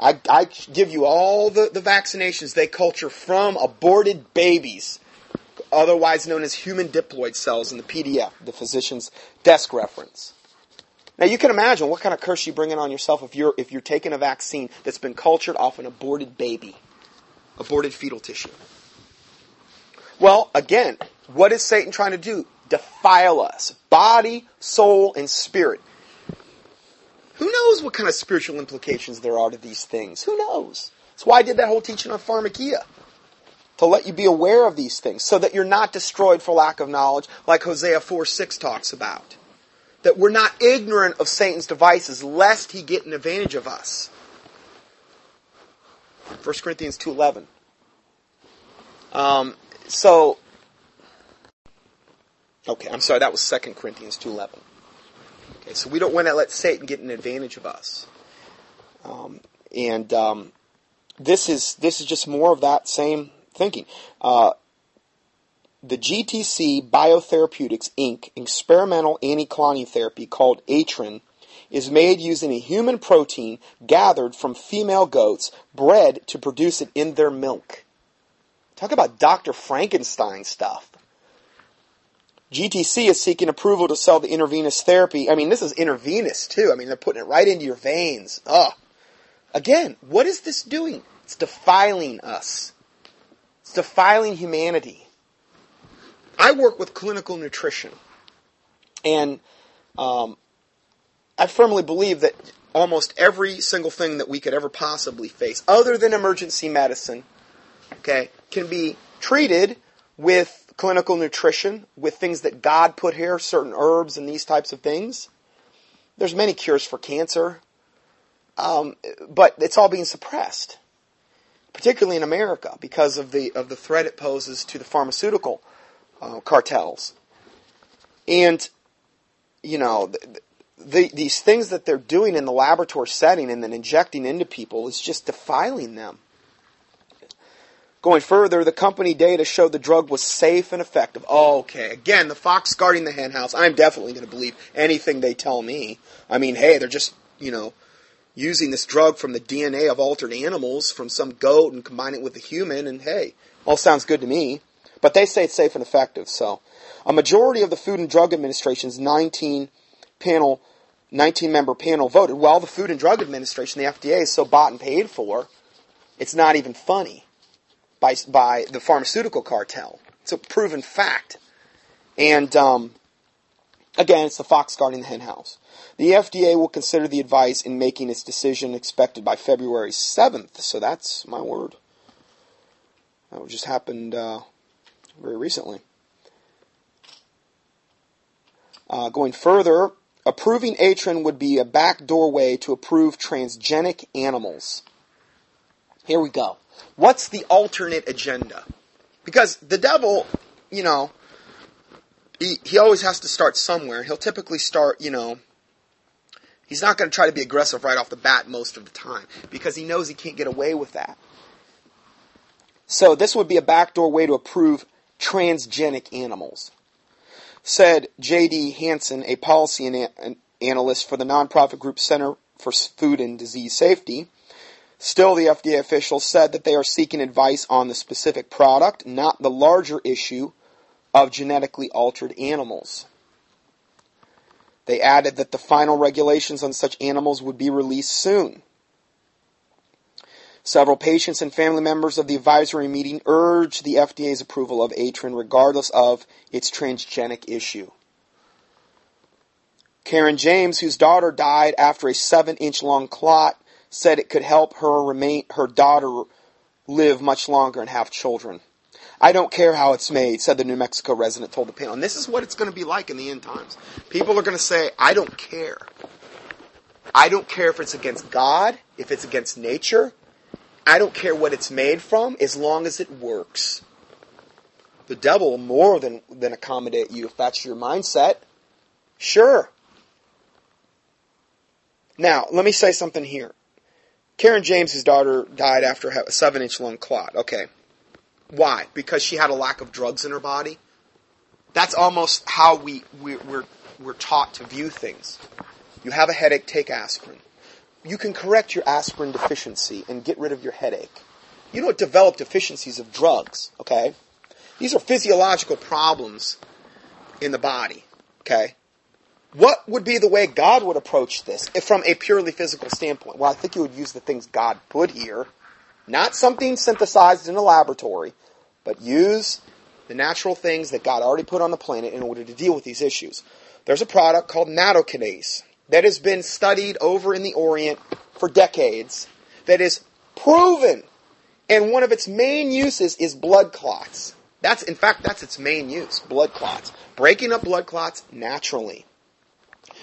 I, I give you all the, the vaccinations they culture from aborted babies, otherwise known as human diploid cells in the PDR, the physician's desk reference. Now you can imagine what kind of curse you bring in on yourself if you're if you're taking a vaccine that's been cultured off an aborted baby, aborted fetal tissue. Well, again, what is Satan trying to do? Defile us, body, soul, and spirit. Who knows what kind of spiritual implications there are to these things? Who knows? That's why I did that whole teaching on pharmakeia. To let you be aware of these things so that you're not destroyed for lack of knowledge, like Hosea 4 6 talks about. That we're not ignorant of Satan's devices, lest he get an advantage of us. 1 Corinthians 2.11. Um, so, okay, I'm sorry, that was 2 Corinthians 2.11. Okay, so we don't want to let Satan get an advantage of us. Um, and um, this is this is just more of that same thinking. Uh, the GTC Biotherapeutics Inc. experimental anti-clotting therapy called ATryn is made using a human protein gathered from female goats bred to produce it in their milk. Talk about Dr. Frankenstein stuff. GTC is seeking approval to sell the intravenous therapy. I mean, this is intravenous too. I mean, they're putting it right into your veins. Ugh. Again, what is this doing? It's defiling us. It's defiling humanity. I work with clinical nutrition, and um, I firmly believe that almost every single thing that we could ever possibly face, other than emergency medicine, okay, can be treated with clinical nutrition with things that God put here, certain herbs and these types of things. There's many cures for cancer, um, but it's all being suppressed, particularly in America because of the of the threat it poses to the pharmaceutical uh, cartels. And you know, the, the, these things that they're doing in the laboratory setting and then injecting into people is just defiling them. Going further, the company data showed the drug was safe and effective. Oh, okay. Again, the fox guarding the henhouse. I'm definitely going to believe anything they tell me. I mean, hey, they're just, you know, using this drug from the DNA of altered animals from some goat and combine it with a human, and hey, all sounds good to me. But they say it's safe and effective, so. A majority of the Food and Drug Administration's 19 panel, 19 member panel voted. Well, the Food and Drug Administration, the FDA, is so bought and paid for, it's not even funny by, by the pharmaceutical cartel. It's a proven fact. And um, again, it's the fox guarding the henhouse. The FDA will consider the advice in making its decision expected by February 7th. So that's my word. That just happened uh, very recently. Uh, going further, approving ATryn would be a backdoor way to approve transgenic animals. Here we go. What's the alternate agenda? Because the devil, you know, he, he always has to start somewhere. He'll typically start, you know, he's not going to try to be aggressive right off the bat most of the time because he knows he can't get away with that. So this would be a backdoor way to approve transgenic animals. Said Jaydee Hanson, a policy an- analyst for the nonprofit group Center for Food and Disease Safety. Still, the FDA officials said that they are seeking advice on the specific product, not the larger issue of genetically altered animals. They added that the final regulations on such animals would be released soon. Several patients and family members of the advisory meeting urged the FDA's approval of ATryn regardless of its transgenic issue. Karen James, whose daughter died after a seven inch long clot said it could help her remain her daughter live much longer and have children. I don't care how it's made, said the New Mexico resident told the panel. And this is what it's going to be like in the end times. People are going to say, I don't care. I don't care if it's against God, if it's against nature. I don't care what it's made from, as long as it works. The devil will more than, than accommodate you if that's your mindset. Sure. Now, let me say something here. Karen James's daughter died after a seven inch long clot. Okay. Why? Because she had a lack of drugs in her body? That's almost how we, we, we're, we're taught to view things. You have a headache, take aspirin. You can correct your aspirin deficiency and get rid of your headache. You don't develop deficiencies of drugs, okay? These are physiological problems in the body, okay? What would be the way God would approach this from a purely physical standpoint? Well, I think he would use the things God put here, not something synthesized in a laboratory, but use the natural things that God already put on the planet in order to deal with these issues. There's a product called nattokinase that has been studied over in the Orient for decades that is proven and one of its main uses is blood clots. That's, in fact, that's its main use, blood clots. Breaking up blood clots naturally.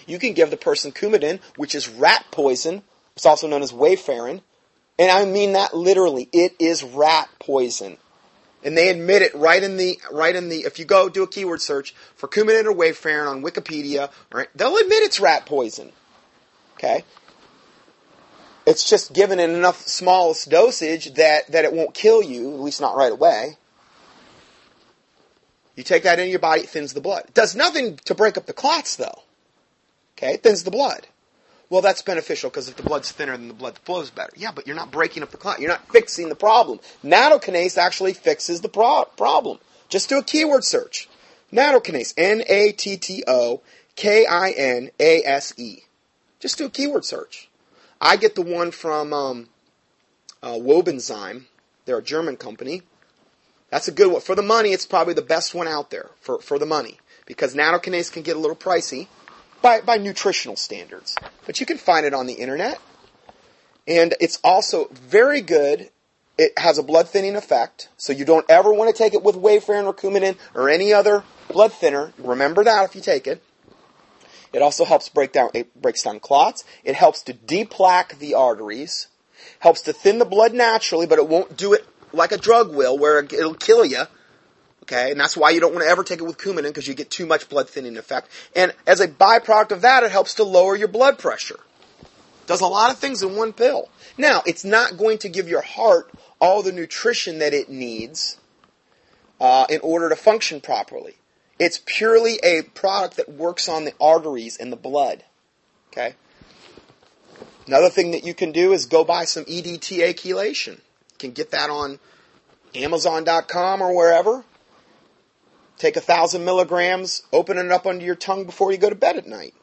You can give the person Coumadin, which is rat poison. It's also known as Warfarin. And I mean that literally. It is rat poison. And they admit it right in the, right in the, if you go do a keyword search for Coumadin or Warfarin on Wikipedia, right, they'll admit it's rat poison. Okay? It's just given in enough smallest dosage that, that it won't kill you, at least not right away. You take that in your body, it thins the blood. It does nothing to break up the clots though. Okay, it thins the blood. Well, that's beneficial because if the blood's thinner, then the blood flows better. Yeah, but you're not breaking up the clot. You're not fixing the problem. Nattokinase actually fixes the pro- problem. Just do a keyword search. Nattokinase. N-A-T-T-O-K-I-N-A-S-E. Just do a keyword search. I get the one from um, uh, Wobenzym. They're a German company. That's a good one. For the money, it's probably the best one out there for, for the money. Because nattokinase can get a little pricey by, by nutritional standards. But you can find it on the internet. And it's also very good. It has a blood thinning effect, so you don't ever want to take it with Warfarin or Coumadin or any other blood thinner. Remember that if you take it. It also helps break down, it breaks down clots. It helps to deplaque the arteries. Helps to thin the blood naturally, but it won't do it like a drug will, where it'll kill you. Okay, and that's why you don't want to ever take it with Coumadin because you get too much blood thinning effect. And as a byproduct of that, it helps to lower your blood pressure. Does a lot of things in one pill. Now, it's not going to give your heart all the nutrition that it needs uh, in order to function properly. It's purely a product that works on the arteries and the blood. Okay? Another thing that you can do is go buy some EDTA chelation. You can get that on Amazon.com or wherever. Take a thousand milligrams, open it up under your tongue before you go to bed at night.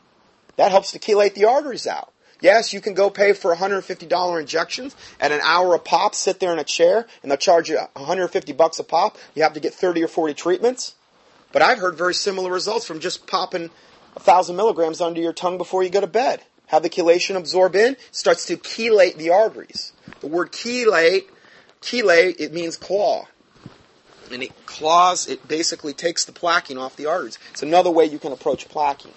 That helps to chelate the arteries out. Yes, you can go pay for $150 injections at an hour a pop, sit there in a chair, and they'll charge you 150 bucks a pop. You have to get 30 or 40 treatments. But I've heard very similar results from just popping a thousand milligrams under your tongue before you go to bed. Have the chelation absorb in, starts to chelate the arteries. The word chelate, chelate, it means claw. And it claws, it basically takes the plaquing off the arteries. It's another way you can approach plaquing.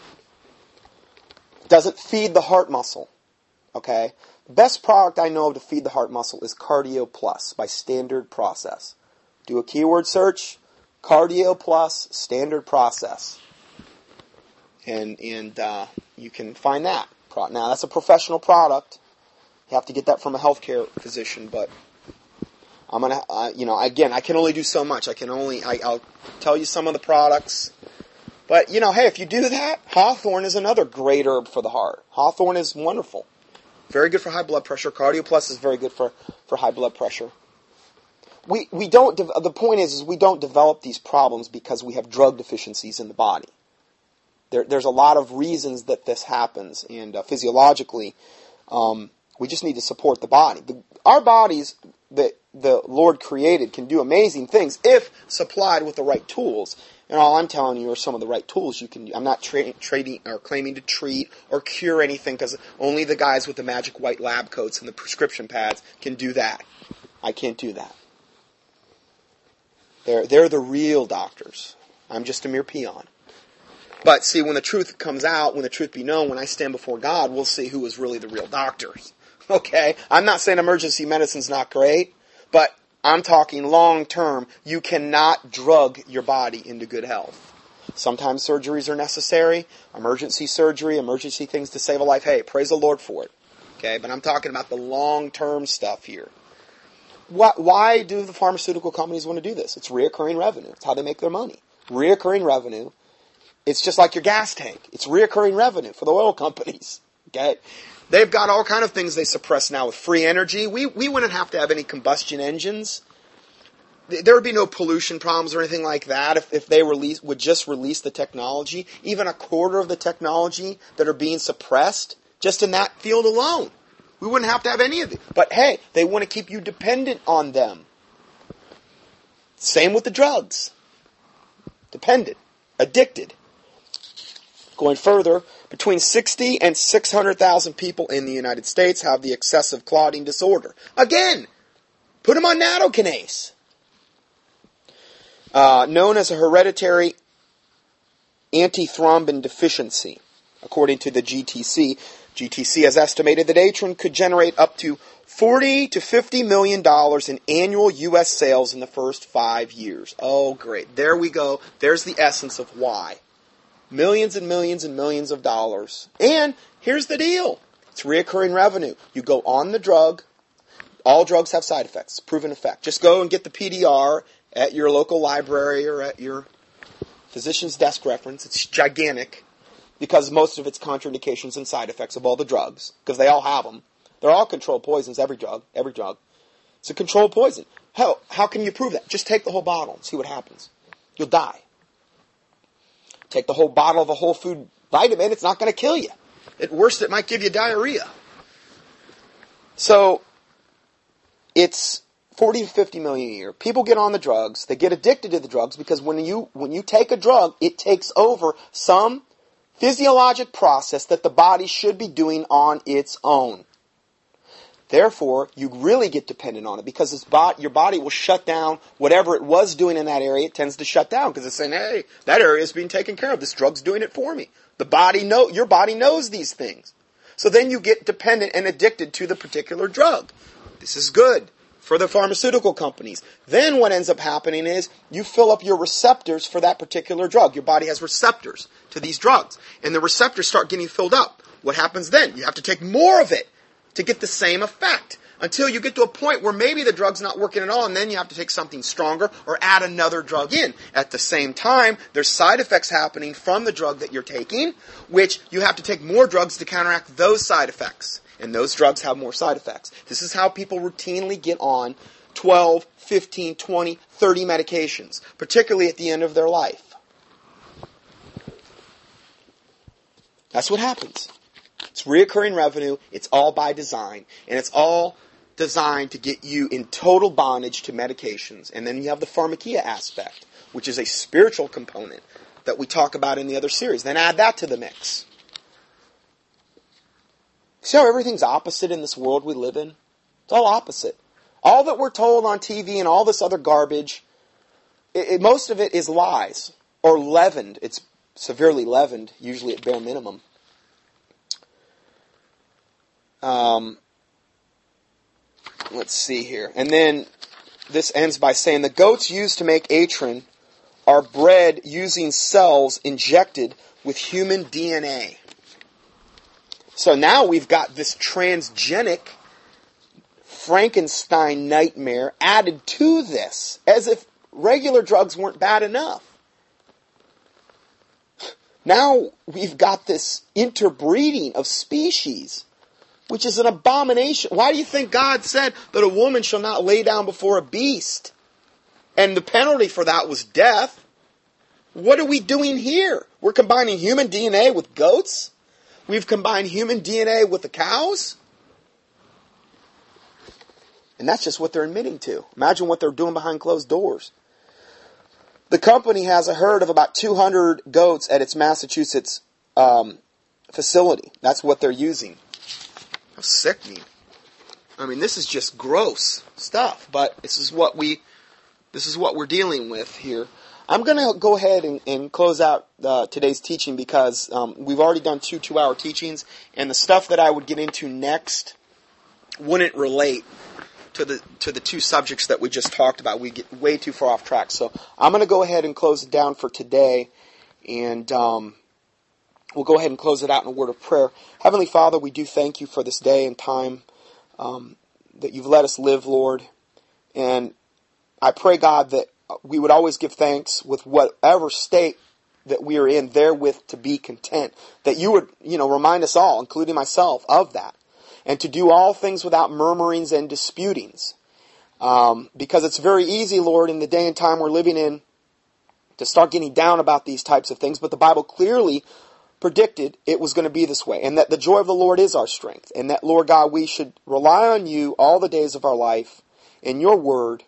Doesn't feed the heart muscle. Okay? The best product I know of to feed the heart muscle is Cardio Plus by Standard Process. Do a keyword search, Cardio Plus Standard Process. And, and uh, you can find that. Now, that's a professional product. You have to get that from a healthcare physician, but I'm gonna, uh, you know, again, I can only do so much. I can only, I, I'll tell you some of the products. But, you know, hey, if you do that, hawthorn is another great herb for the heart. Hawthorn is wonderful. Very good for high blood pressure. Cardio Plus is very good for, for high blood pressure. We, we don't, de- the point is, is we don't develop these problems because we have drug deficiencies in the body. There, there's a lot of reasons that this happens, and uh, physiologically, um, we just need to support the body. The, our bodies that the Lord created can do amazing things if supplied with the right tools. And all I'm telling you are some of the right tools you can. I'm not tra- trading or claiming to treat or cure anything because only the guys with the magic white lab coats and the prescription pads can do that. I can't do that. They're they're the real doctors. I'm just a mere peon. But see, when the truth comes out, when the truth be known, when I stand before God, we'll see who is really the real doctors. Okay? I'm not saying emergency medicine's not great, but I'm talking long term. You cannot drug your body into good health. Sometimes surgeries are necessary, emergency surgery, emergency things to save a life. Hey, praise the Lord for it. Okay, but I'm talking about the long term stuff here. Why, why do the pharmaceutical companies want to do this? It's reoccurring revenue. It's how they make their money. Reoccurring revenue. It's just like your gas tank. It's reoccurring revenue for the oil companies. Okay? They've got all kind of things they suppress now with free energy. We, we wouldn't have to have any combustion engines. There would be no pollution problems or anything like that if, if they release, would just release the technology, even a quarter of the technology that are being suppressed just in that field alone. We wouldn't have to have any of it. But hey, they want to keep you dependent on them. Same with the drugs. Dependent. Addicted. Going further, between 60 and 600,000 people in the United States have the excessive clotting disorder. Again, put them on nattokinase. Uh, known as a hereditary antithrombin deficiency, according to the GTC. GTC has estimated that ATryn could generate up to 40 to 50 million dollars in annual U.S. sales in the first five years. Oh, great. There we go. There's the essence of why. Millions and millions and millions of dollars. And here's the deal. It's reoccurring revenue. You go on the drug. All drugs have side effects. Proven effect. Just go and get the PDR at your local library or at your physician's desk reference. It's gigantic because most of its contraindications and side effects of all the drugs, because they all have them. They're all controlled poisons, every drug, every drug. It's a controlled poison. How, how can you prove that? Just take the whole bottle and see what happens. You'll die. Take the whole bottle of a whole food vitamin, it's not going to kill you. At worst, it might give you diarrhea. So, it's 40 to 50 million a year. People get on the drugs. They get addicted to the drugs because when you, when you take a drug, it takes over some physiologic process that the body should be doing on its own. Therefore, you really get dependent on it because your body will shut down whatever it was doing in that area. It tends to shut down because it's saying, "Hey, that area is being taken care of. This drug's doing it for me." The body know your body knows these things. So then you get dependent and addicted to the particular drug. This is good for the pharmaceutical companies. Then what ends up happening is you fill up your receptors for that particular drug. Your body has receptors to these drugs, and the receptors start getting filled up. What happens then? You have to take more of it to get the same effect until you get to a point where maybe the drug's not working at all and then you have to take something stronger or add another drug in. At the same time, there's side effects happening from the drug that you're taking, which you have to take more drugs to counteract those side effects. And those drugs have more side effects. This is how people routinely get on 12, 15, 20, 30 medications, particularly at the end of their life. That's what happens. It's reoccurring revenue. It's all by design. And it's all designed to get you in total bondage to medications. And then you have the pharmakeia aspect, which is a spiritual component that we talk about in the other series. Then add that to the mix. See how everything's opposite in this world we live in? It's all opposite. All that we're told on TV and all this other garbage, it, it, most of it is lies or leavened. It's severely leavened, usually at bare minimum. Um, let's see here. And then this ends by saying the goats used to make atron are bred using cells injected with human DNA. So now we've got this transgenic Frankenstein nightmare added to this, as if regular drugs weren't bad enough. Now we've got this interbreeding of species which is an abomination. Why do you think God said that a woman shall not lay down before a beast? And the penalty for that was death. What are we doing here? We're combining human DNA with goats? We've combined human DNA with the cows? And that's just what they're admitting to. Imagine what they're doing behind closed doors. The company has a herd of about 200 goats at its Massachusetts um, facility. That's what they're using. Sickening. I mean, this is just gross stuff, but this is what we, this is what we're dealing with here. I'm going to go ahead and, and close out uh, today's teaching because um, we've already done two two-hour teachings, and the stuff that I would get into next wouldn't relate to the to the two subjects that we just talked about. We get way too far off track. So I'm going to go ahead and close it down for today, and um, We'll go ahead and close it out in a word of prayer. Heavenly Father, we do thank you for this day and time um, that you've let us live, Lord. And I pray, God, that we would always give thanks with whatever state that we are in therewith to be content. That you would, you know, remind us all, including myself, of that. And to do all things without murmurings and disputings. Um, because it's very easy, Lord, in the day and time we're living in, to start getting down about these types of things. But the Bible clearly predicted it was going to be this way, and that the joy of the Lord is our strength, and that, Lord God, we should rely on you all the days of our life in your word,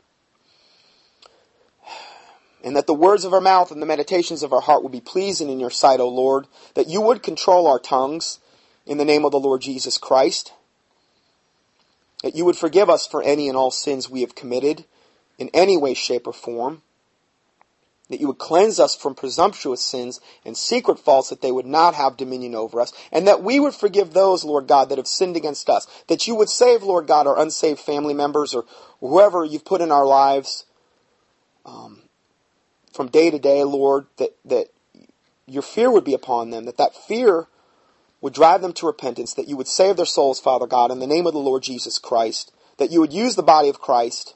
and that the words of our mouth and the meditations of our heart would be pleasing in your sight, O Lord, that you would control our tongues in the name of the Lord Jesus Christ, that you would forgive us for any and all sins we have committed in any way, shape, or form, that you would cleanse us from presumptuous sins and secret faults that they would not have dominion over us, and that we would forgive those, Lord God, that have sinned against us, that you would save, Lord God, our unsaved family members or whoever you've put in our lives um, from day to day, Lord, that, that your fear would be upon them, that that fear would drive them to repentance, that you would save their souls, Father God, in the name of the Lord Jesus Christ, that you would use the body of Christ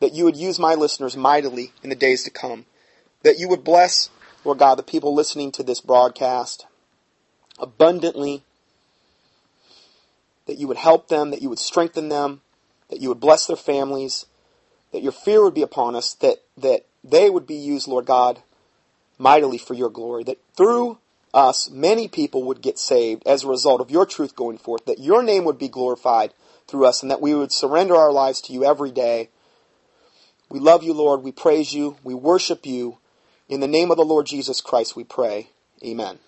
that you would use my listeners mightily in the days to come. That you would bless, Lord God, the people listening to this broadcast abundantly. That you would help them, that you would strengthen them, that you would bless their families, that your fear would be upon us, that, that they would be used, Lord God, mightily for your glory, that through us, many people would get saved as a result of your truth going forth, that your name would be glorified through us, and that we would surrender our lives to you every day we love you, Lord. We praise you. We worship you. In the name of the Lord Jesus Christ, we pray. Amen.